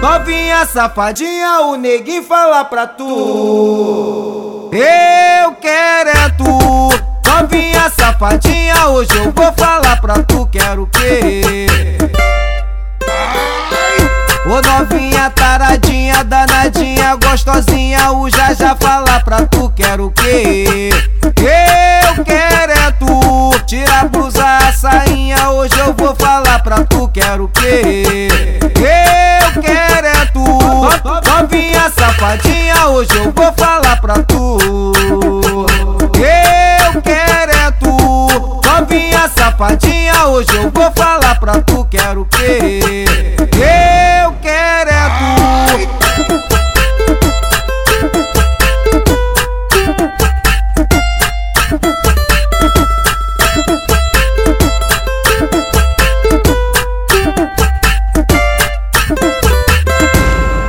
Novinha safadinha, o neguinho fala pra tu. Eu hoje eu vou falar pra tu, quero o quê? Ô novinha taradinha, danadinha, gostosinha, o já já fala pra tu, quero o quê? Eu quero é tu. Tira a blusa, a sainha, hoje eu vou falar pra tu, quero o quê? Eu quero é tu. Novinha safadinha, hoje eu vou falar pra tu. Tu, quero o quê? Eu quero é tu.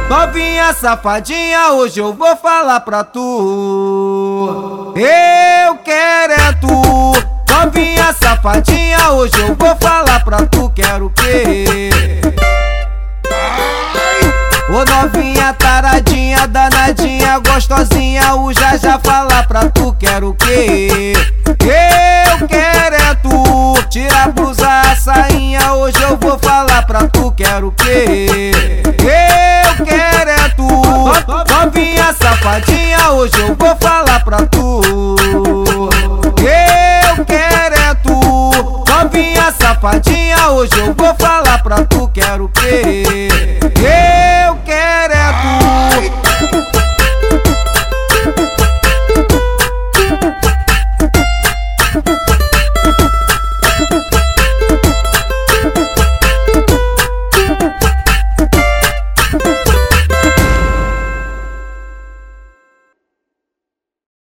Novinha safadinha, hoje eu vou falar pra tu. Tu. Safadinha, hoje eu vou falar pra tu, quero o quê? Ô novinha taradinha, danadinha, gostosinha, o já já fala pra tu, quero o quê? Eu quero é tu. Tira a blusa, a sainha, hoje eu vou falar pra tu, quero o quê? Eu quero é tu. Novinha safadinha, hoje eu vou falar pra tu. Tu. Novinha safadinha, hoje eu vou falar pra tu, quero quê?